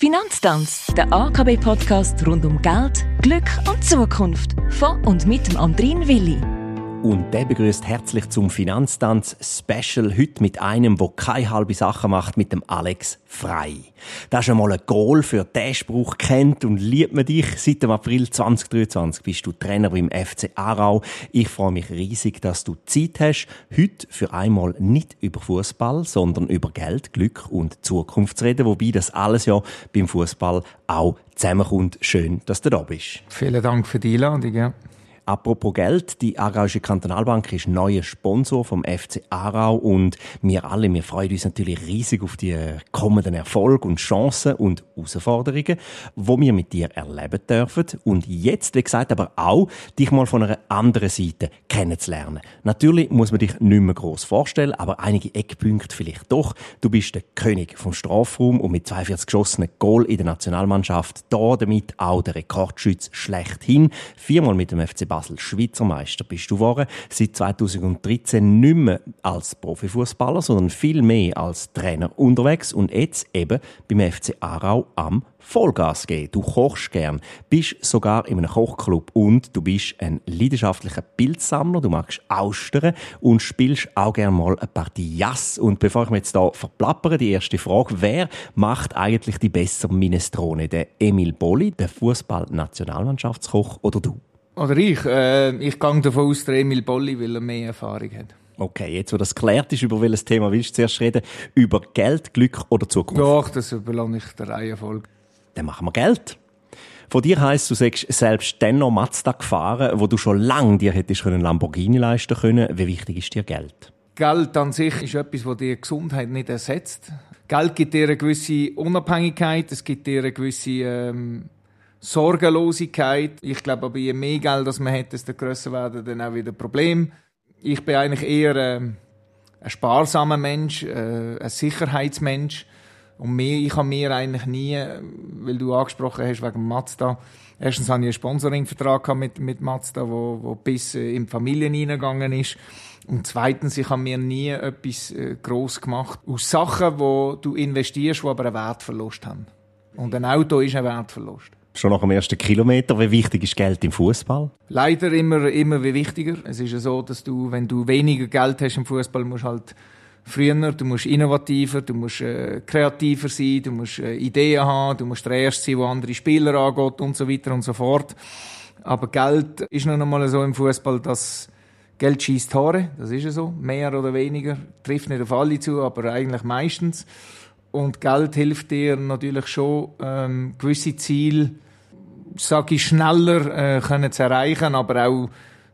Finanztanz, der AKB-Podcast rund um Geld, Glück und Zukunft. Von und mit dem Andrin Willi. Und der begrüßt herzlich zum Finanztanz Special heute mit einem, der keine halbe Sache macht, mit dem Alex Frei. Das ist schon mal ein Goal für den Spruch kennt und liebt man dich. Seit dem April 2023 bist du Trainer beim FC Aarau. Ich freue mich riesig, dass du Zeit hast, heute für einmal nicht über Fußball, sondern über Geld, Glück und Zukunft zu reden, wobei das alles ja beim Fußball auch zusammenkommt. Schön, dass du da bist. Vielen Dank für die Einladung. Ja. Apropos Geld, die Aargauische Kantonalbank ist neuer Sponsor vom FC Aarau und wir alle, wir freuen uns natürlich riesig auf die kommenden Erfolge und Chancen und Herausforderungen, wo wir mit dir erleben dürfen und jetzt, wie gesagt, aber auch dich mal von einer anderen Seite kennenzulernen. Natürlich muss man dich nicht mehr gross vorstellen, aber einige Eckpunkte vielleicht doch. Du bist der König vom Strafraum und mit 42 geschossenen Goal in der Nationalmannschaft da damit auch der Rekordschütz schlechthin. Viermal mit dem FC Basel Basel Schweizer Meister bist du geworden. Seit 2013 nicht mehr als Profifußballer, sondern viel mehr als Trainer unterwegs und jetzt eben beim FC Aarau am Vollgas geben. Du kochst gern, bist sogar in einem Kochclub und du bist ein leidenschaftlicher Bildsammler. Du magst Austern und spielst auch gern mal eine Partie Jass. Und bevor ich mir jetzt da verplappere, die erste Frage: Wer macht eigentlich die bessere Minestrone? Der Emil Bolli, der Fußball-Nationalmannschaftskoch oder du? Oder ich. Äh, ich gehe davon aus, der Emil Bolli, weil er mehr Erfahrung hat. Okay, jetzt wo das geklärt ist, über welches Thema willst du zuerst reden? Über Geld, Glück oder Zukunft? Doch, das überlasse ich der Reihenfolge. Dann machen wir Geld. Von dir heisst, du sagst selbst dann noch Mazda gefahren, wo du schon lange dir hättest einen Lamborghini leisten können. Wie wichtig ist dir Geld? Geld an sich ist etwas, das die Gesundheit nicht ersetzt. Geld gibt dir eine gewisse Unabhängigkeit, es gibt dir eine gewisse ähm, Sorgenlosigkeit. Ich glaube aber, je mehr Geld das man hat, desto grösser werden dann auch wieder Probleme. Ich bin eigentlich eher äh, ein sparsamer Mensch, äh, ein Sicherheitsmensch. Und mehr, ich habe mir eigentlich nie, weil du angesprochen hast wegen Mazda, erstens hatte ich einen Sponsoringvertrag mit, mit Mazda, wo, wo bis äh, in die Familien hineingegangen ist. Und zweitens, ich habe mir nie etwas äh, gross gemacht aus Sachen, wo du investierst, die aber einen Wertverlust haben. Und ein Auto ist ein Wertverlust schon nach dem ersten Kilometer. Wie wichtig ist Geld im Fußball? Leider immer, immer wie wichtiger. Es ist ja so, dass du, wenn du weniger Geld hast im Fußball, musst halt früher, du musst innovativer, du musst äh, kreativer sein, du musst äh, Ideen haben, du musst der Erste sein, wo andere Spieler angeht und so weiter und so fort. Aber Geld ist noch einmal so im Fußball, dass Geld schießt Tore, das ist ja so, mehr oder weniger, trifft nicht auf alle zu, aber eigentlich meistens. Und Geld hilft dir natürlich schon, ähm, gewisse Ziele sage ich, schneller äh, können zu erreichen, aber auch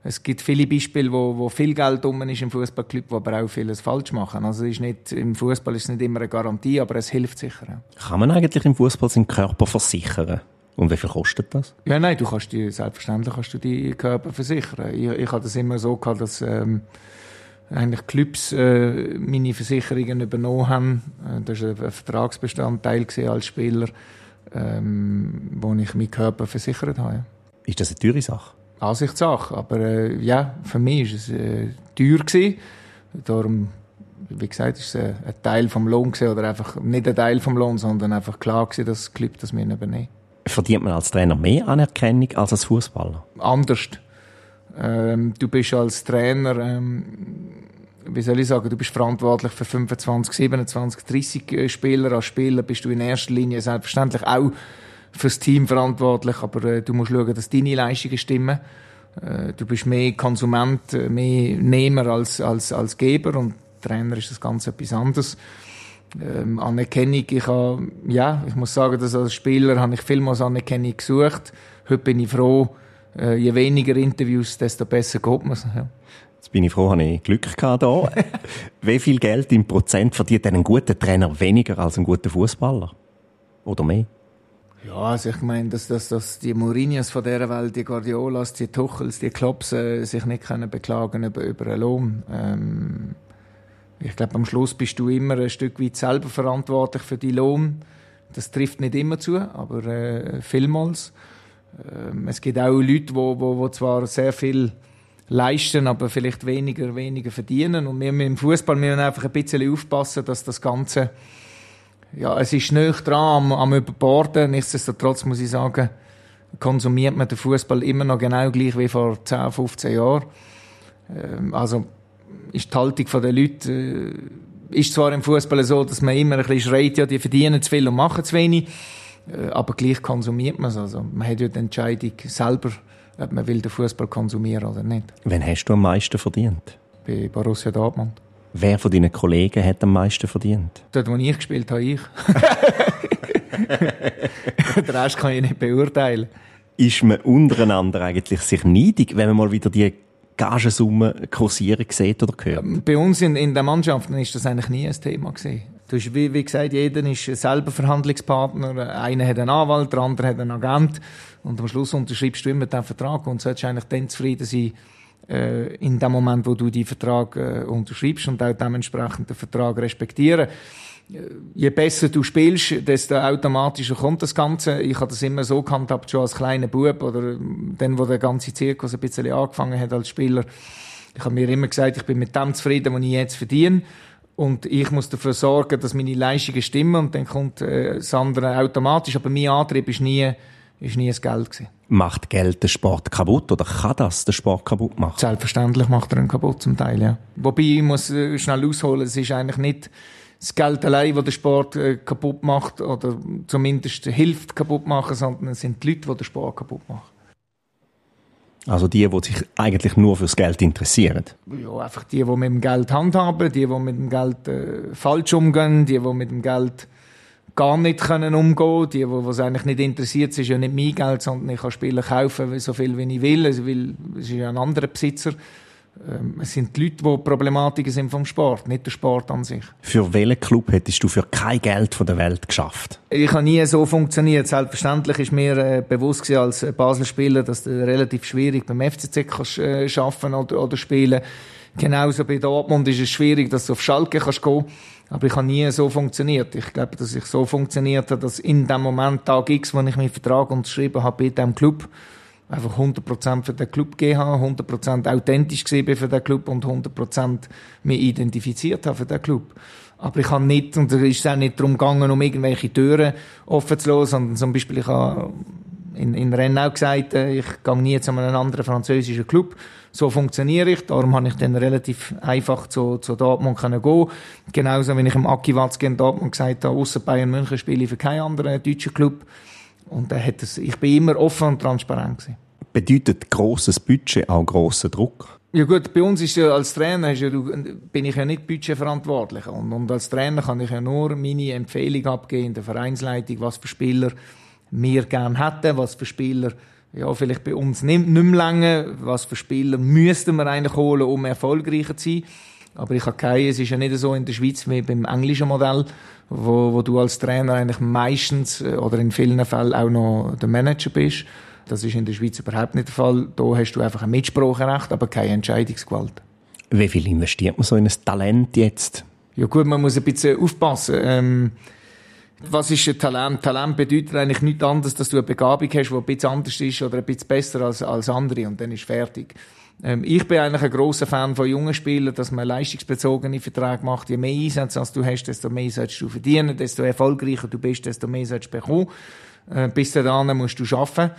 es gibt viele Beispiele, wo, wo viel Geld um ist im Fußballclub, wo aber auch vieles falsch machen. Also ist nicht, im Fußball ist es nicht immer eine Garantie, aber es hilft sicher. Kann man eigentlich im Fußball seinen Körper versichern? Und wie viel kostet das? Ja, nein, du kannst die, selbstverständlich kannst du die Körper versichern. Ich, ich habe das immer so gehabt, dass ähm, eigentlich Clubs äh, meine Versicherungen übernommen haben. Äh, das war ein Vertragsbestandteil als Spieler ähm, wo ich meinen Körper versichert habe. Ist das eine teure Sache? Ansichtssache, aber äh, ja, für mich war es äh, teuer. Gewesen. Darum, wie gesagt, ist es ein, ein Teil vom Lohn gewesen, oder einfach nicht ein Teil vom Lohn, sondern einfach klar gewesen, dass das Club das mir übernehmen. Verdient man als Trainer mehr Anerkennung als als Fußballer? Anders. Ähm, du bist als Trainer ähm, wie soll ich sagen, du bist verantwortlich für 25, 27, 30 Spieler. Als Spieler bist du in erster Linie selbstverständlich auch fürs Team verantwortlich, aber äh, du musst schauen, dass deine Leistungen stimmen. Äh, du bist mehr Konsument, äh, mehr Nehmer als, als, als Geber und Trainer ist das Ganze etwas anderes. Ähm, Anerkennung, ich habe, ja, ich muss sagen, dass als Spieler habe ich vielmals Anerkennung gesucht. Heute bin ich froh, äh, je weniger Interviews, desto besser geht man ja. Jetzt bin ich froh, habe ich Glück gehabt hier. Wie viel Geld im Prozent verdient ein guter Trainer weniger als ein guter Fußballer? Oder mehr? Ja, also ich meine, dass, dass, dass die Mourinhos von dieser Welt, die Guardiolas, die Tuchels, die Klopps äh, sich nicht können beklagen über, über einen Lohn. Ähm, ich glaube, am Schluss bist du immer ein Stück weit selber verantwortlich für die Lohn. Das trifft nicht immer zu, aber äh, vielmals. Ähm, es gibt auch Leute, wo, wo, wo zwar sehr viel leisten, aber vielleicht weniger, weniger verdienen. Und wir im Fußball müssen einfach ein bisschen aufpassen, dass das Ganze ja, es ist nicht dran am, am Überborden. Nichtsdestotrotz muss ich sagen, konsumiert man den Fußball immer noch genau gleich wie vor 10, 15 Jahren. Ähm, also ist die Haltung der Leute äh, ist zwar im Fußball so, dass man immer ein bisschen schreit, ja, die verdienen zu viel und machen zu wenig, aber gleich konsumiert man es. Also man hat ja die Entscheidung selber, ob man will den Fußball konsumieren oder nicht. Wann hast du am meisten verdient? Bei Borussia Dortmund. Wer von deinen Kollegen hat am meisten verdient? Dort, wo ich gespielt habe, ich. Den Rest kann ich nicht beurteilen. Ist man untereinander eigentlich sich neidig, wenn man mal wieder die Gagensumme kursieren sieht oder hört? Bei uns in, in den Mannschaften ist das eigentlich nie ein Thema gewesen. Du hast, wie, wie gesagt, jeder ist selber Verhandlungspartner. Einer hat einen Anwalt, der andere hat einen Agent. Und am Schluss unterschreibst du immer den Vertrag und solltest eigentlich dann zufrieden sein, äh, in dem Moment, wo du die Vertrag äh, unterschreibst und auch dementsprechend den Vertrag respektieren. Äh, je besser du spielst, desto automatischer kommt das Ganze. Ich habe das immer so gehandhabt, schon als kleiner Bub oder dann, wo der ganze Zirkus ein bisschen angefangen hat als Spieler. Ich habe mir immer gesagt, ich bin mit dem zufrieden, was ich jetzt verdiene. Und ich muss dafür sorgen, dass meine Leistungen stimmen und dann kommt äh, das andere automatisch. Aber mein Antrieb ist nie, ist nie das Geld gewesen. Macht Geld den Sport kaputt oder kann das den Sport kaputt machen? Selbstverständlich macht er ihn kaputt zum Teil, ja. Wobei ich muss äh, schnell ausholen, es ist eigentlich nicht das Geld allein, das den Sport äh, kaputt macht oder zumindest hilft kaputt machen, sondern es sind die Leute, die den Sport kaputt machen. Also die, die sich eigentlich nur fürs Geld interessieren? Ja, einfach die, die mit dem Geld handhaben, die, die mit dem Geld äh, falsch umgehen, die, die mit dem Geld gar nicht können umgehen die, wo es eigentlich nicht interessiert, es ist ja nicht mein Geld, sondern ich kann Spiele kaufen, so viel wie ich will, weil es ist ja ein anderer Besitzer. Ähm, es sind die Leute, die Problematiken sind vom Sport, nicht der Sport an sich. Für welchen Club hättest du für kein Geld von der Welt geschafft? Ich habe nie so funktioniert. Selbstverständlich ist mir äh, bewusst gewesen, als Basler Spieler, dass du relativ schwierig beim FCZ kannst äh, schaffen oder, oder spielen. Genauso bei Dortmund ist es schwierig, dass du auf Schalke kannst gehen. Aber ich habe nie so funktioniert. Ich glaube, dass ich so funktioniert habe, dass in dem Moment, Tag X, wo ich meinen Vertrag unterschrieben habe bei diesem Club, einfach 100% für den Club gegeben habe, 100% authentisch gesehen für den Club und 100% mich identifiziert habe für den Club. Aber ich habe nicht, und da ist es auch nicht darum gegangen, um irgendwelche Türen offen zu lassen, sondern zum Beispiel, ich habe in, in Rennes gesagt, äh, ich gehe nie zu einem anderen französischen Club. So funktioniere ich. Darum habe ich dann relativ einfach zu, zu Dortmund können gehen. Genauso, wenn ich im Aki Watzke in Dortmund gesagt habe, außer Bayern München spiele ich für keinen anderen deutschen Club. Und er hat das, ich bin immer offen und transparent gewesen. Bedeutet grosses Budget auch grosser Druck? Ja gut, bei uns ist ja als Trainer ja, bin ich ja nicht budgetverantwortlich und, und als Trainer kann ich ja nur meine Empfehlung abgeben in der Vereinsleitung, was für Spieler wir gerne hätten, was für Spieler ja, vielleicht bei uns nicht, nicht mehr länger, was für Spieler müssten wir eigentlich holen, um erfolgreicher zu sein. Aber ich habe keine, es ist ja nicht so in der Schweiz wie beim englischen Modell, wo, wo du als Trainer eigentlich meistens äh, oder in vielen Fällen auch noch der Manager bist. Das ist in der Schweiz überhaupt nicht der Fall. Da hast du einfach ein Mitspracherecht, aber keine Entscheidungsgewalt. Wie viel investiert man so in ein Talent jetzt? Ja gut, man muss ein bisschen aufpassen. Ähm, was ist ein Talent? Talent bedeutet eigentlich nichts anderes, dass du eine Begabung hast, die ein bisschen anders ist oder ein bisschen besser als, als andere und dann ist fertig. Ähm, ich bin eigentlich ein großer Fan von jungen Spielern, dass man leistungsbezogene Verträge macht. Je mehr Einsätze als du hast, desto mehr sollst du verdienen, desto erfolgreicher du bist, desto mehr sollst du bekommen. Äh, bis dahin musst du arbeiten.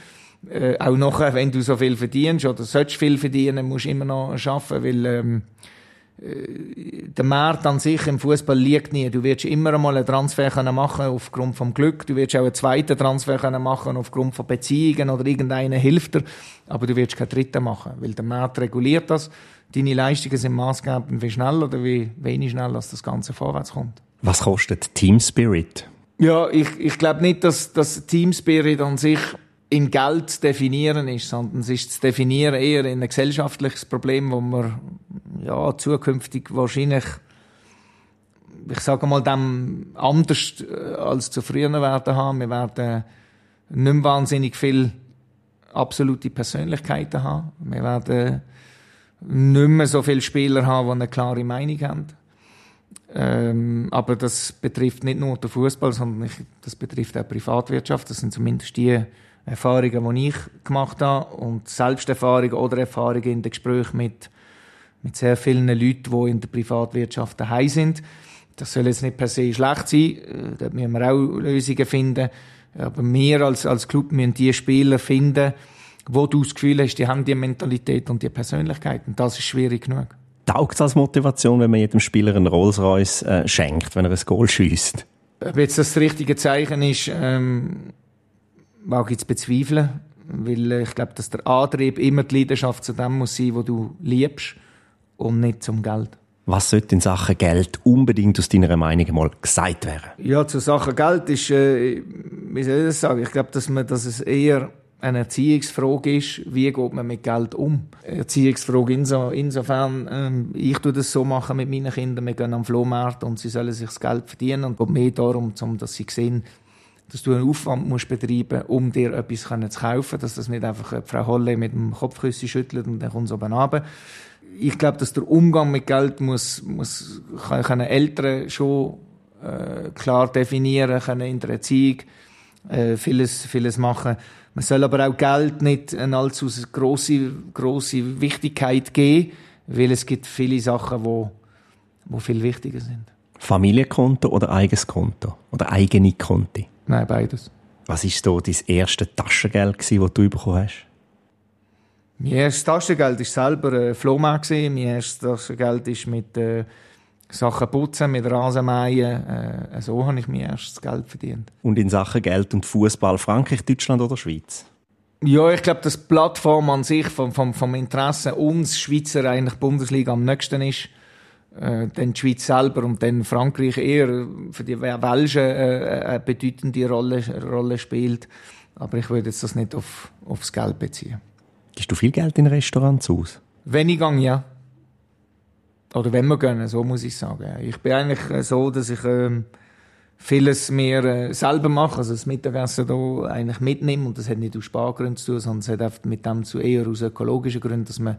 Äh, auch nachher, wenn du so viel verdienst oder sollst viel verdienen, musst du immer noch arbeiten, weil ähm, äh, der Markt an sich im Fußball liegt nie. Du wirst immer einmal einen Transfer können machen aufgrund vom Glück. Du wirst auch einen zweiten Transfer können machen aufgrund von Beziehungen oder irgendeiner hilft dir. Aber du wirst keinen dritten machen, weil der Markt reguliert das. Deine Leistungen sind maßgebend, wie schnell oder wie wenig schnell dass das Ganze vorwärts kommt. Was kostet Team Spirit? Ja, ich, ich glaube nicht, dass das Team Spirit an sich in Geld zu definieren ist, sondern es ist zu definieren eher in ein gesellschaftliches Problem, wo wir ja, zukünftig wahrscheinlich, ich sage mal, dem anders äh, als zu früher werden haben. Wir werden nicht mehr wahnsinnig viel absolute Persönlichkeiten haben. Wir werden nicht mehr so viele Spieler haben, die eine klare Meinung haben. Ähm, aber das betrifft nicht nur den Fußball, sondern ich, das betrifft auch die Privatwirtschaft. Das sind zumindest die Erfahrungen, die ich gemacht habe und Selbsterfahrungen oder Erfahrungen in den Gesprächen mit, mit sehr vielen Leuten, die in der Privatwirtschaft daheim sind. Das soll jetzt nicht per se schlecht sein, äh, da müssen wir auch Lösungen finden. Aber wir als, als Club müssen die Spieler finden, wo du das Gefühl hast, die haben die Mentalität und die Persönlichkeit. Und das ist schwierig genug. Taugt es als Motivation, wenn man jedem Spieler einen Rolls-Royce äh, schenkt, wenn er ein Goal schießt? Ob jetzt das, das richtige Zeichen ist, ähm, mag ich bezweifeln. Weil äh, ich glaube, dass der Antrieb immer die Leidenschaft zu dem muss sein, was du liebst und nicht zum Geld. Was sollte in Sachen Geld unbedingt aus deiner Meinung mal gesagt werden? Ja, zu Sachen Geld ist, äh, wie soll ich das sagen? Ich glaube, dass, man, dass es eher eine Erziehungsfrage ist, wie geht man mit Geld um? Erziehungsfrage inso, insofern, ähm, ich tue das so machen mit meinen Kindern, wir gehen am Flohmarkt und sie sollen sich das Geld verdienen und geht mehr darum, dass sie sehen, dass du einen Aufwand musst betreiben musst, um dir etwas zu kaufen, dass das nicht einfach Frau Holle mit dem Kopfküsschen schüttelt und dann kommt es oben runter. Ich glaube, dass der Umgang mit Geld muss, muss können Eltern schon äh, klar definieren, können in der Erziehung äh, vieles, vieles machen. Man soll aber auch Geld nicht eine allzu grosse, grosse Wichtigkeit geben, weil es gibt viele Sachen, wo, wo viel wichtiger sind. Familienkonto oder eigenes Konto? Oder eigene Konti? Nein, beides. Was war so dein erstes Taschengeld, das du bekommen hast? Mein erstes Taschengeld war selber ein äh, Flohmarkt. Mein erstes Taschengeld ist mit äh, Sachen putzen, mit Rasenmähen. Äh, so habe ich mein erstes Geld verdient. Und in Sachen Geld und Fußball Frankreich, Deutschland oder Schweiz? Ja, ich glaube, dass die Plattform an sich vom, vom, vom Interesse uns Schweizer eigentlich Bundesliga am nächsten ist äh, dann die Schweiz selber und dann Frankreich eher für die Welschen äh, eine bedeutende Rolle, Rolle spielt. Aber ich würde jetzt das nicht auf, aufs Geld beziehen. Gibst du viel Geld in Restaurants aus? Wenn ich gehe, ja. Oder wenn wir gehen, so muss ich sagen. Ich bin eigentlich äh, so, dass ich äh, vieles mir äh, selber mache. Also das Mittagessen hier eigentlich mitnehme. Und das hat nicht aus Spargründen zu tun, sondern es hat mit dem zu eher aus ökologischen Gründen, dass man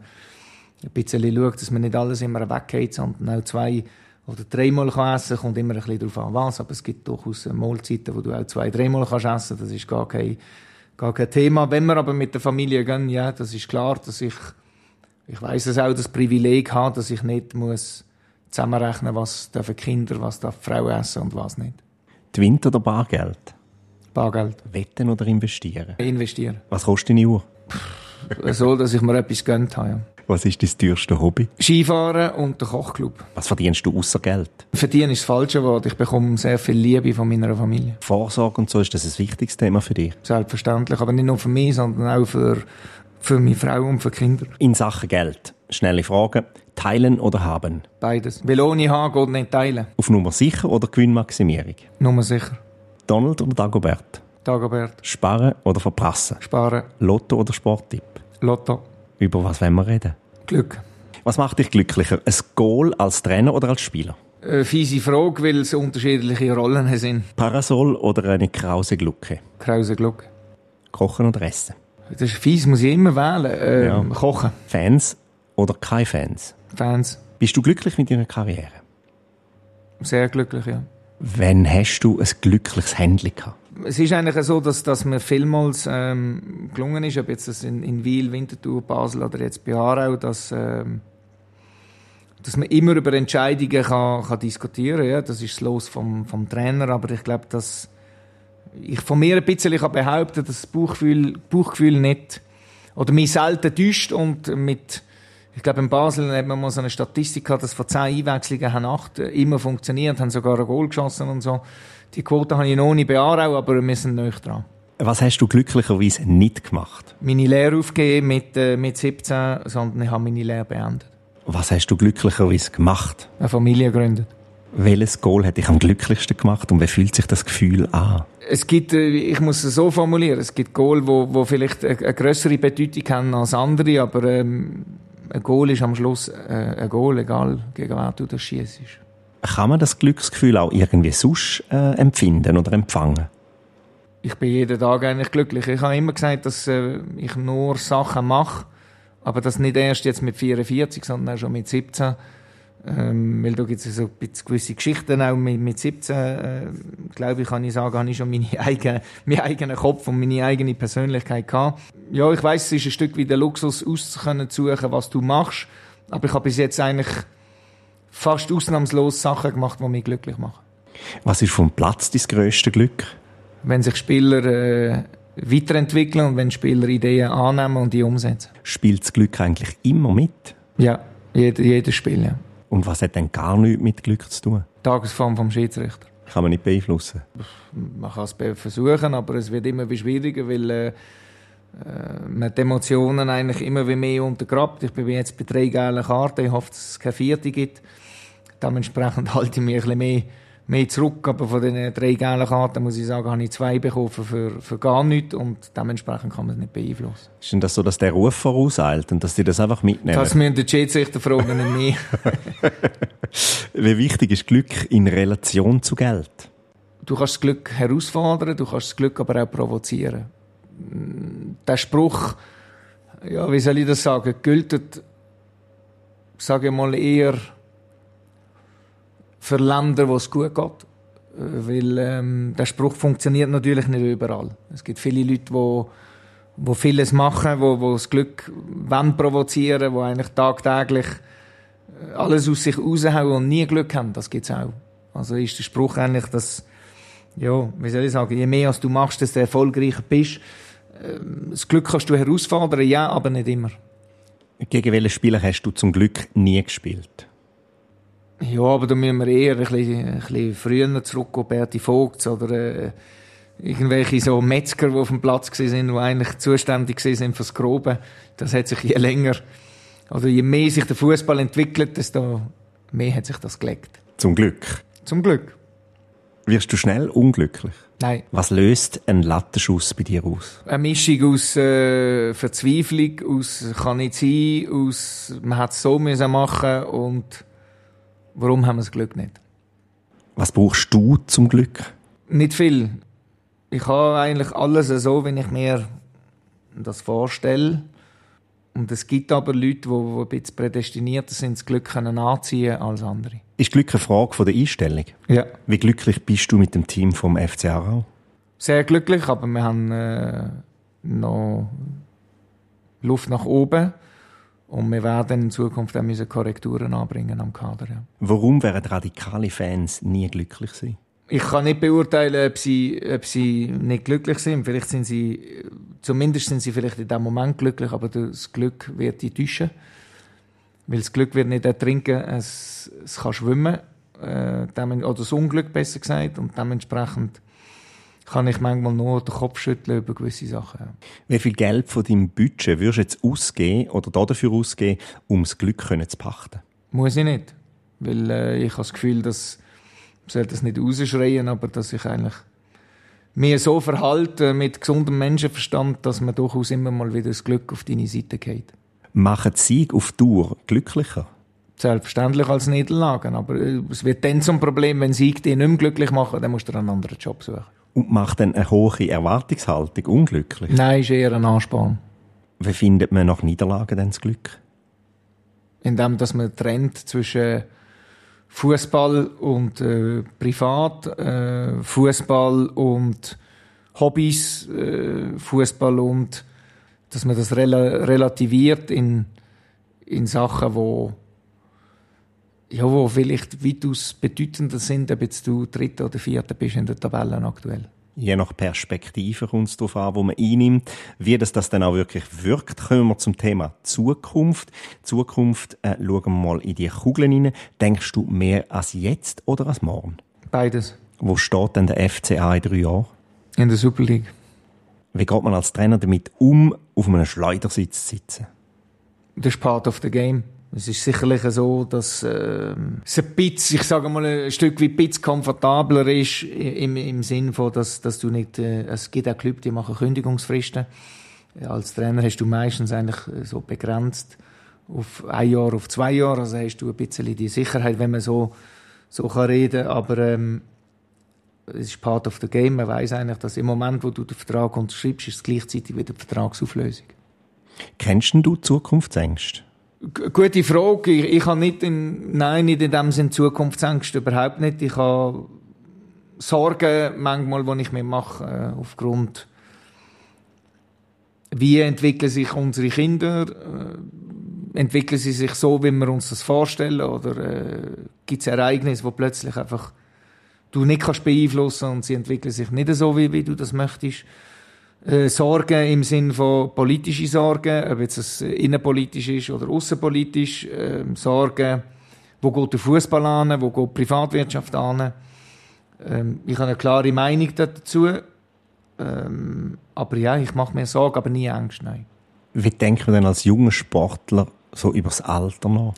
ein bisschen schaut, dass man nicht alles immer weggeht, sondern auch zwei oder dreimal kann essen kommt immer ein bisschen darauf an, was. Aber es gibt durchaus Mahlzeiten, wo du auch zwei, dreimal kannst essen Das ist gar kein, gar kein Thema. Wenn wir aber mit der Familie gehen, ja, das ist klar, dass ich, ich weiß es auch, das Privileg habe, dass ich nicht muss zusammenrechnen muss, was dürfen Kinder, was darf die Frau essen und was nicht. Gewinnt oder Bargeld? Bargeld. Wetten oder investieren? Investieren. Was kostet deine Uhr? so, dass ich mir etwas gönnt habe, ja. Was ist dein teuerste Hobby? Skifahren und der Kochclub. Was verdienst du außer Geld? Verdienen ist das falsche Wort. Ich bekomme sehr viel Liebe von meiner Familie. Vorsorge und so, ist das ein wichtiges Thema für dich? Selbstverständlich, aber nicht nur für mich, sondern auch für, für meine Frau und für Kinder. In Sachen Geld. Schnelle Frage. Teilen oder haben? Beides. Weil ohne haben geht nicht teilen. Auf Nummer sicher oder Gewinnmaximierung? Nummer sicher. Donald oder Dagobert? Dagobert. Sparen oder verprassen? Sparen. Lotto oder Sporttipp? Lotto. Über was wollen wir reden? Glück. Was macht dich glücklicher? Ein Goal als Trainer oder als Spieler? Eine fiese Frage, weil es unterschiedliche Rollen sind. Parasol oder eine krause Glucke? Krause Glucke. Kochen oder essen? Das ist fies, muss ich immer wählen. Äh, ja. Kochen. Fans oder keine Fans? Fans. Bist du glücklich mit deiner Karriere? Sehr glücklich, ja. Wann hast du ein glückliches Händchen gehabt? Es ist eigentlich so, dass, dass mir vielmals ähm, gelungen ist, ob jetzt das in, in Wiel, Winterthur, Basel oder jetzt bei Aarau, dass, ähm, dass man immer über Entscheidungen kann, kann diskutieren kann. Ja, das ist das Los vom, vom Trainer, aber ich glaube, dass ich von mir ein bisschen kann behaupten dass das Bauchgefühl, Bauchgefühl nicht oder mich selten täuscht und mit ich glaube, in Basel hat man mal so eine Statistik gehabt, dass von zehn Einwechslungen haben acht immer funktioniert, haben sogar ein Goal geschossen und so. Die Quote habe ich noch nicht Aarau, aber wir sind nicht dran. Was hast du glücklicherweise nicht gemacht? Meine Lehre aufgegeben mit, äh, mit 17, sondern ich habe meine Lehre beendet. Was hast du glücklicherweise gemacht? Eine Familie gegründet. Welches Goal hat dich am glücklichsten gemacht und wie fühlt sich das Gefühl an? Es gibt, äh, ich muss es so formulieren, es gibt Goal, wo, wo vielleicht eine, eine größere Bedeutung haben als andere, aber ähm, ein Goal ist am Schluss äh, ein Goal, egal gegen wen du das schießt. Kann man das Glücksgefühl auch irgendwie sonst äh, empfinden oder empfangen? Ich bin jeden Tag eigentlich glücklich. Ich habe immer gesagt, dass äh, ich nur Sachen mache, aber das nicht erst jetzt mit 44, sondern auch schon mit 17. Ähm, weil da gibt es so gewisse Geschichten auch mit, mit 17, äh, glaube ich, kann ich sagen, habe ich schon meine eigene, meinen eigenen Kopf und meine eigene Persönlichkeit gehabt. Ja, ich weiß, es ist ein Stück wie der Luxus, auszusuchen, was du machst, aber ich habe bis jetzt eigentlich fast ausnahmslos Sachen gemacht, die mich glücklich machen. Was ist vom Platz dein grösste Glück? Wenn sich Spieler äh, weiterentwickeln und wenn Spieler Ideen annehmen und die umsetzen. Spielt das Glück eigentlich immer mit? Ja, jeder, jedes Spiel, ja. Und was hat denn gar nichts mit Glück zu tun? Tagesform vom Schiedsrichter. Kann man nicht beeinflussen. Man kann es versuchen, aber es wird immer schwieriger, weil äh, äh, man die Emotionen eigentlich immer wie mehr untergrabt. Ich bin jetzt bei drei gelben Karten, ich hoffe, dass es keine vierte gibt. Dementsprechend halte ich mich ein bisschen mehr mehr zurück. Aber von den drei gelben Karten, muss ich sagen, habe ich zwei bekommen für, für gar nichts und dementsprechend kann man es nicht beeinflussen. Ist denn das so, dass der Ruf vorauseilt und dass die das einfach mitnehmen? Das müssen die Schiedsrichter fragen, nicht mehr. Wie wichtig ist Glück in Relation zu Geld? Du kannst das Glück herausfordern, du kannst das Glück aber auch provozieren. Der Spruch, ja, wie soll ich das sagen, gilt, sage ich mal, eher für Länder, wo es gut geht. Weil ähm, der Spruch funktioniert natürlich nicht überall. Es gibt viele Leute, wo, wo vieles machen, wo, wo das Glück wollen provozieren, wo eigentlich tagtäglich äh, alles aus sich raushauen und nie Glück haben. Das gibt's auch. Also ist der Spruch eigentlich, dass ja, wie soll ich sagen, je mehr als du machst, desto erfolgreicher bist. Ähm, das Glück kannst du herausfordern, ja, aber nicht immer. Gegen welche Spieler hast du zum Glück nie gespielt? Ja, aber da müssen wir eher ein bisschen, ein bisschen früher zurückgehen, Berti Vogts oder äh, irgendwelche so Metzger, die auf dem Platz sind, die eigentlich zuständig sind fürs Grobe. Das hat sich je länger, oder je mehr sich der Fußball entwickelt, desto mehr hat sich das gelegt. Zum Glück. Zum Glück. Wirst du schnell unglücklich? Nein. Was löst ein Lattenschuss bei dir aus? Eine Mischung aus äh, Verzweiflung, aus kann nicht sein, aus man hat es so müssen machen und Warum haben wir das Glück nicht? Was brauchst du zum Glück? Nicht viel. Ich habe eigentlich alles so, wie ich mir das vorstelle. Und es gibt aber Leute, die, die ein bisschen prädestinierter sind, das Glück anziehen als andere. Ist Glück eine Frage von der Einstellung? Ja. Wie glücklich bist du mit dem Team vom FC Aarau? Sehr glücklich, aber wir haben äh, noch Luft nach oben. Und wir werden in Zukunft auch müssen Korrekturen anbringen am Kader. Ja. Warum werden radikale Fans nie glücklich sein? Ich kann nicht beurteilen, ob sie, ob sie nicht glücklich sind. Vielleicht sind sie, zumindest sind sie vielleicht in dem Moment glücklich, aber das Glück wird die täuschen. Weil das Glück wird nicht ertrinken, es, es kann schwimmen. Äh, oder das Unglück besser gesagt. Und dementsprechend kann ich manchmal nur den Kopf schütteln über gewisse Sachen. Wie viel Geld von deinem Budget würdest du jetzt ausgeben oder dafür ausgeben, um das Glück zu pachten? Muss ich nicht. Weil äh, ich habe das Gefühl, dass ich das nicht rausschreien, aber dass ich eigentlich mir so verhalte mit gesundem Menschenverstand, dass man durchaus immer mal wieder das Glück auf deine Seite geht. Machen Sieg auf Tour glücklicher? Selbstverständlich als Niederlagen, aber äh, es wird dann zum Problem, wenn Sieg dich nicht mehr glücklich machen, dann musst du einen anderen Job suchen. Und macht dann eine hohe Erwartungshaltung unglücklich? Nein, ist eher ein Ansporn. Wie findet man nach Niederlagen dann das Glück? Indem, dass man trennt zwischen Fußball und äh, Privat, äh, Fußball und Hobbys, äh, Fußball und dass man das rel relativiert in, in Sachen, wo ja, wo vielleicht weitaus bedeutender sind, ob jetzt du Dritter oder Vierter bist in der Tabelle aktuell. Je nach Perspektive kommt es darauf an, wo man einnimmt. Wie das, das dann auch wirklich wirkt, kommen wir zum Thema Zukunft. Zukunft, äh, schauen wir mal in die Kugeln rein. Denkst du mehr als jetzt oder als morgen? Beides. Wo steht denn der FCA in drei Jahren? In der Super League. Wie geht man als Trainer damit um, auf einem Schleudersitz zu sitzen? Das ist part of the game. Es ist sicherlich so, dass äh, es ein bisschen, ich sage mal, ein Stück wie ein bisschen komfortabler ist, im, im Sinn von, dass, dass du nicht, äh, es gibt auch Clubs, die machen Kündigungsfristen. Als Trainer hast du meistens eigentlich äh, so begrenzt auf ein Jahr, auf zwei Jahre, also hast du ein bisschen die Sicherheit, wenn man so, so kann reden aber ähm, es ist part of the game. Man weiß eigentlich, dass im Moment, wo du den Vertrag unterschreibst, ist es gleichzeitig wieder die Vertragsauflösung. Kennst du Zukunftsängste? Gute Frage. Ich, ich habe nicht in, nein, nicht in dem Sinne Zukunftsängste, überhaupt nicht. Ich habe Sorgen manchmal, die ich mir mache, äh, aufgrund, wie entwickeln sich unsere Kinder, äh, entwickeln sie sich so, wie wir uns das vorstellen, oder äh, gibt es Ereignisse, wo plötzlich einfach du nicht kannst beeinflussen und sie entwickeln sich nicht so, wie, wie du das möchtest. Äh, Sorgen im Sinn von politische Sorgen, ob jetzt das innenpolitisch ist oder außenpolitisch, äh, Sorgen, wo geht der Fußball an, wo geht die Privatwirtschaft an. Ähm, ich habe eine klare Meinung dazu, ähm, aber ja, ich mache mir Sorgen, aber nie Angst, nein. Wie denkt man denn als junger Sportler so über das Alter nach?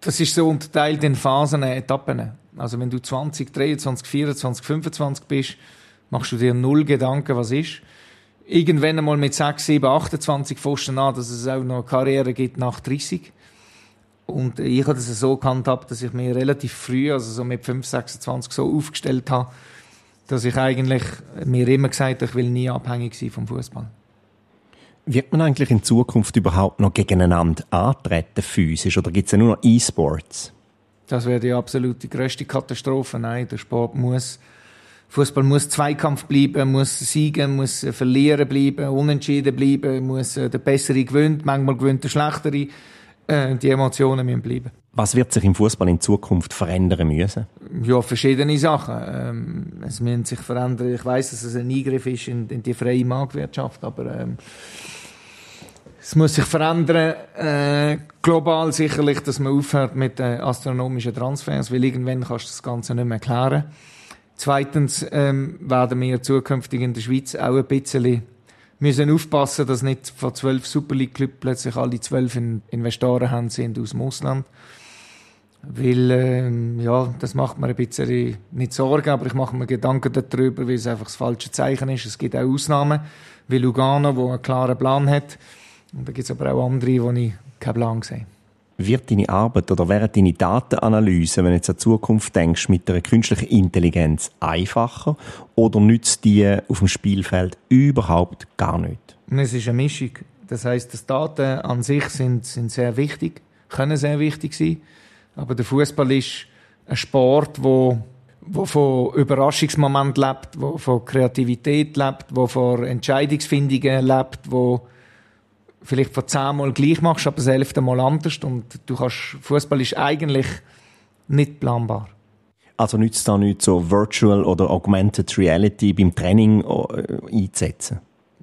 Das ist so unterteilt in Phasen, Etappen. Also wenn du 20, 23, 24, 25 bist, machst du dir null Gedanken, was ist. Irgendwann einmal mit 6, 7, 28 Pfosten an, dass es auch noch eine Karriere gibt nach 30. Und ich habe das so gehandhabt, dass ich mir relativ früh, also so mit 5, 26 so aufgestellt habe, dass ich eigentlich mir immer gesagt habe, ich will nie abhängig sein vom Fußball. Wird man eigentlich in Zukunft überhaupt noch gegeneinander antreten, physisch, oder gibt es ja nur noch E-Sports? Das wäre die absolute größte Katastrophe. Nein, der Sport muss, Fußball muss Zweikampf bleiben, muss siegen, muss verlieren bleiben, unentschieden bleiben, muss äh, der Bessere gewinnt, manchmal gewinnt der Schlechtere. Äh, die Emotionen müssen bleiben. Was wird sich im Fußball in Zukunft verändern müssen? Ja, verschiedene Sachen. Ähm, es müssen sich verändern. Ich weiß, dass es ein Eingriff ist in, in die freie Marktwirtschaft, aber ähm, es muss sich verändern, äh, global sicherlich, dass man aufhört mit äh, astronomischen Transfers, weil irgendwann kannst du das Ganze nicht mehr klären. Zweitens ähm, werden wir zukünftig in der Schweiz auch ein bisschen müssen aufpassen, dass nicht von zwölf Super League Clubs plötzlich alle zwölf Investoren haben sind aus dem Ausland. Weil, ähm, ja, das macht mir ein bisschen nicht Sorgen, aber ich mache mir Gedanken darüber, weil es einfach das falsche Zeichen ist. Es gibt auch Ausnahmen, wie Lugano, wo einen klaren Plan hat, und da gibt es aber auch andere, wo ich keinen Plan sehe. Wird deine Arbeit oder wäre deine Datenanalyse, wenn du jetzt an die Zukunft denkst, mit einer künstlichen Intelligenz einfacher oder nützt die auf dem Spielfeld überhaupt gar nicht? Es ist eine Mischung. Das heißt, dass Daten an sich sind, sind sehr wichtig, können sehr wichtig sein. Aber der Fußball ist ein Sport, wo, wo von Überraschungsmoment lebt, wo von Kreativität lebt, wo von Entscheidungsfindungen lebt, wo vielleicht von zehnmal gleich machst, aber das elfte Mal anders. Und du kannst, Fußball ist eigentlich nicht planbar. Also nützt es da nicht so Virtual oder Augmented Reality beim Training äh, einzusetzen?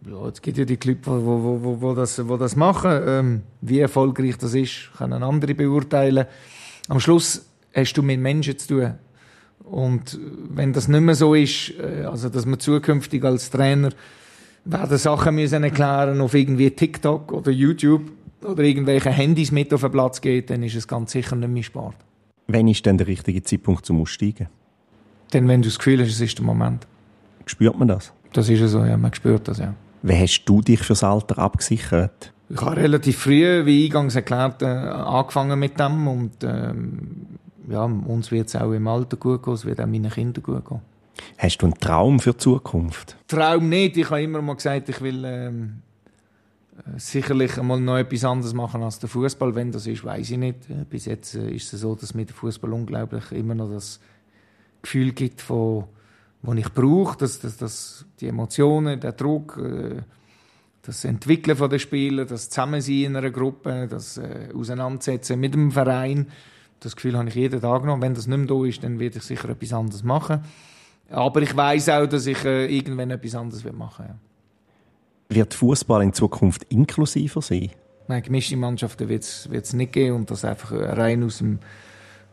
Ja, es gibt ja die Clubs, wo, wo, wo, wo, das, wo das machen. Ähm, wie erfolgreich das ist, können andere beurteilen. Am Schluss hast du mit Menschen zu tun. Und wenn das nicht mehr so ist, äh, also dass man zukünftig als Trainer werden Sachen müssen erklären auf irgendwie TikTok oder YouTube oder irgendwelche Handys mit auf den Platz geht, dann ist es ganz sicher nicht mehr Sport. Wann ist denn der richtige Zeitpunkt zum Aussteigen? Denn wenn du das Gefühl hast, es ist der Moment. Spürt man das? Das ist so, ja, man spürt das, ja. Wie hast du dich fürs Alter abgesichert? Ich habe relativ früh, wie eingangs erklärt, äh, angefangen mit dem und ähm, ja, uns wird es auch im Alter gut gehen, es wird auch meinen Kindern gut gehen. Hast du einen Traum für die Zukunft? Traum nicht. Ich habe immer mal gesagt, ich will ähm, äh, sicherlich einmal noch etwas anderes machen als der Fußball. Wenn das ist, weiß ich nicht. Äh, bis jetzt äh, ist es so, dass mir der Fußball unglaublich immer noch das Gefühl gibt, was ich brauche, dass, dass, dass die Emotionen, der Druck, äh, das Entwickeln von den Spielern, das Zusammensein in einer Gruppe, das äh, Auseinandersetzen mit dem Verein. Das Gefühl habe ich jeden Tag noch. Wenn das nicht mehr da ist, dann werde ich sicher etwas anderes machen. Aber ich weiß auch, dass ich äh, irgendwann etwas anderes machen will. Ja. Wird Fußball in Zukunft inklusiver sein? Nein, gemischte Mannschaften wird es nicht geben und das einfach rein aus dem,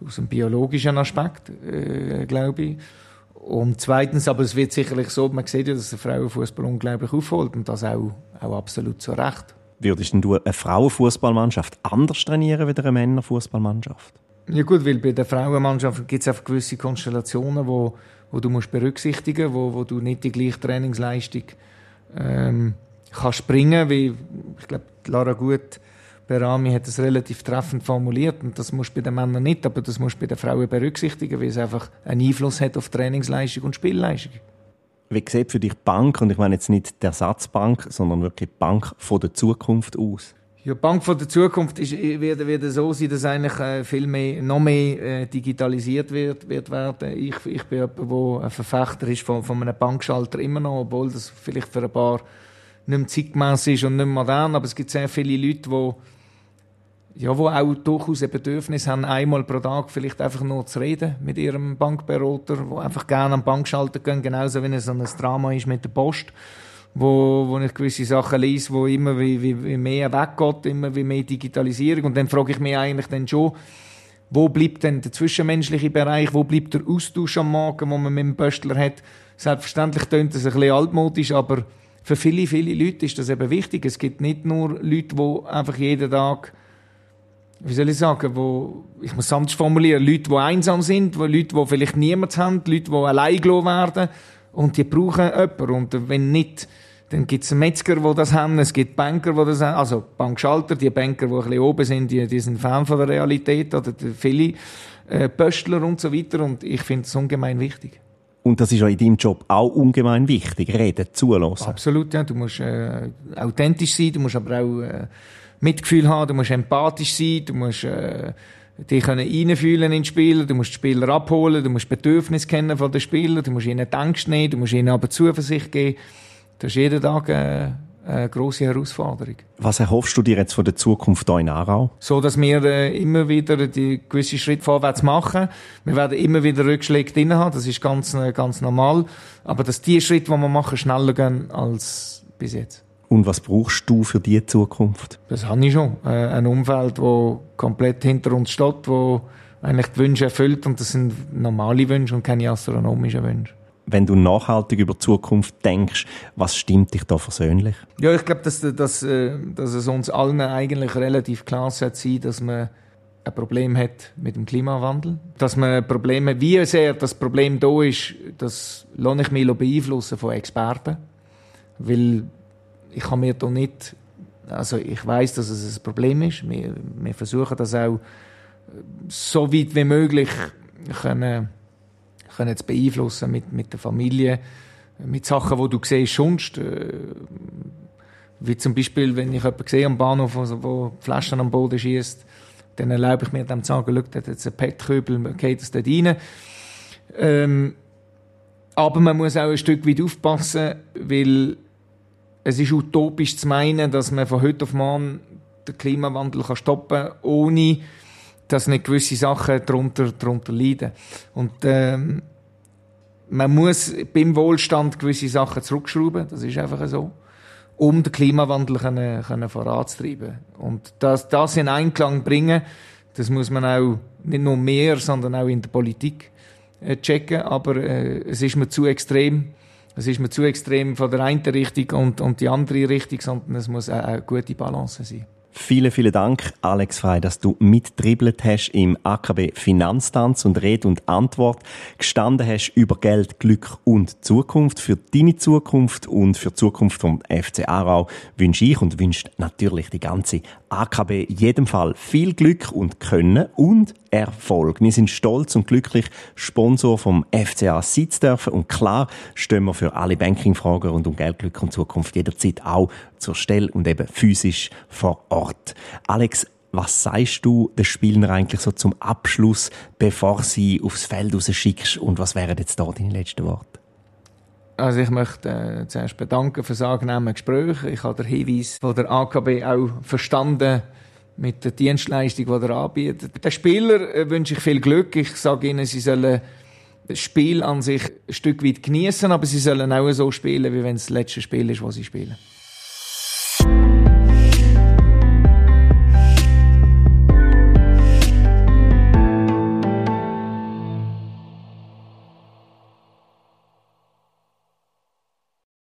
aus dem biologischen Aspekt, äh, glaube ich. Und zweitens, aber es wird sicherlich so, man sieht ja, dass der Frauenfußball unglaublich aufholt und das auch, auch absolut zu Recht. Würdest du eine Frauenfußballmannschaft anders trainieren wie eine Männerfußballmannschaft? Ja gut, weil bei der Frauenmannschaft gibt es einfach gewisse Konstellationen, wo wo du musst berücksichtigen, wo, wo du nicht die gleiche Trainingsleistung ähm, kannst bringen, wie ich glaube Lara Gut Berami hat es relativ treffend formuliert und das musst du bei den Männern nicht, aber das musst du bei den Frauen berücksichtigen, weil es einfach einen Einfluss hat auf Trainingsleistung und Spielleistung. Wie sieht für dich Bank, und ich meine jetzt nicht der Satzbank, sondern wirklich Bank von der Zukunft aus? Ja, die Bank von der Zukunft ist, wird, wird so sein, dass eigentlich äh, viel mehr, noch mehr äh, digitalisiert wird, wird werden. Ich, ich bin jemand, der ein Verfechter ist von, von einem Bankschalter immer noch, obwohl das vielleicht für ein paar nicht mehr zeitgemäss ist und nicht mehr modern, aber es gibt sehr viele Leute, die ja, wo auch durchaus ein Bedürfnis haben, einmal pro Tag vielleicht einfach nur zu reden mit ihrem Bankberater, wo einfach gerne am Bankschalter gehen, genauso wie es so ein Drama ist mit der Post, wo, wo ich gewisse Sachen lese, wo immer wie, wie, wie mehr weggeht, immer wie mehr Digitalisierung und dann frage ich mich eigentlich dann schon, wo bleibt denn der zwischenmenschliche Bereich, wo bleibt der Austausch am Morgen, wo man mit dem Pöstler hat. Selbstverständlich tönt das ein bisschen altmodisch, aber für viele, viele Leute ist das eben wichtig. Es gibt nicht nur Leute, die einfach jeden Tag wie soll ich sagen, wo, ich muss es anders formulieren, Leute, die einsam sind, Leute, die vielleicht niemand haben, Leute, die allein gelassen werden und die brauchen jemanden. Und wenn nicht, dann gibt es Metzger, die das haben, es gibt Banker, die das haben, also Bankschalter, die Banker, die ein bisschen oben sind, die, die sind Fan von der Realität, oder viele äh, Pöstler und so weiter und ich finde es ungemein wichtig. Und das ist ja in deinem Job auch ungemein wichtig, reden, zulassen. Absolut, ja. Du musst äh, authentisch sein, du musst aber auch äh, Mitgefühl haben, du musst empathisch sein, du musst äh, dich reinfühlen in die Spieler, du musst die Spieler abholen, du musst Bedürfnisse kennen von den Spielern, du musst ihnen die Angst nehmen, du musst ihnen aber Zuversicht geben. Das ist jeden Tag äh, eine grosse Herausforderung. Was erhoffst du dir jetzt von der Zukunft hier in Aarau? So, dass wir äh, immer wieder die gewisse Schritt vorwärts machen. Wir werden immer wieder Rückschläge drin haben, das ist ganz, äh, ganz normal. Aber dass die Schritte, die wir machen, schneller gehen als bis jetzt. Und was brauchst du für die Zukunft? Das habe ich schon. Äh, ein Umfeld, das komplett hinter uns steht, wo eigentlich die Wünsche erfüllt und das sind normale Wünsche und keine astronomischen Wünsche. Wenn du nachhaltig über die Zukunft denkst, was stimmt dich da persönlich? Ja, ich glaube, dass, dass, äh, dass es uns allen eigentlich relativ klar sein dass man ein Problem hat mit dem Klimawandel. Dass man ein Problem hat, wie sehr das Problem da ist, das lasse ich mich beeinflussen von Experten. Weil ich kann mir da nicht, also ich weiß, dass es ein Problem ist. Wir, wir versuchen das auch so weit wie möglich können, können zu beeinflussen mit, mit der Familie, mit Sachen, wo du siehst sonst. Äh, wie zum Beispiel, wenn ich jemanden sehe am Bahnhof, wo, wo Flaschen am Boden schießt, dann erlaube ich mir dem zu sagen, schau, da hat jetzt ein PET-Köbel, geht das dort rein. Ähm, aber man muss auch ein Stück weit aufpassen, weil es ist utopisch zu meinen, dass man von heute auf morgen den Klimawandel kann stoppen kann, ohne dass nicht gewisse Sachen darunter, darunter leiden. Und ähm, man muss beim Wohlstand gewisse Sachen zurückschrauben, das ist einfach so, um den Klimawandel können, können voranzutreiben. Und das, das in Einklang bringen, das muss man auch nicht nur mehr, sondern auch in der Politik äh, checken, aber äh, es ist mir zu extrem, es ist mir zu extrem von der einen Richtung und, und die andere Richtung, sondern es muss eine, eine gute Balance sein. Vielen, vielen Dank, Alex Frey, dass du mitdribbelt hast im AKB Finanztanz und Rede und Antwort gestanden hast über Geld, Glück und Zukunft. Für deine Zukunft und für die Zukunft vom FC Aarau wünsche ich und wünscht natürlich die ganze AKB jedem Fall viel Glück und Können und Erfolg. Wir sind stolz und glücklich, Sponsor vom FCA Sitz dürfen und klar stehen wir für alle Bankingfragen rund um Geld, Glück und Zukunft jederzeit auch zur Stelle und eben physisch vor Ort. Alex, was sagst du den Spielern eigentlich so zum Abschluss, bevor sie aufs Feld rausschickst und was wären jetzt da deine letzten Worte? Also ich möchte äh, zuerst bedanken für das angenehme Gespräch. Ich habe den Hinweis von der AKB auch verstanden mit der Dienstleistung, die er anbietet. Den Spieler äh, wünsche ich viel Glück. Ich sage ihnen, sie sollen das Spiel an sich ein Stück weit genießen, aber sie sollen auch so spielen, wie wenn es das letzte Spiel ist, was sie spielen.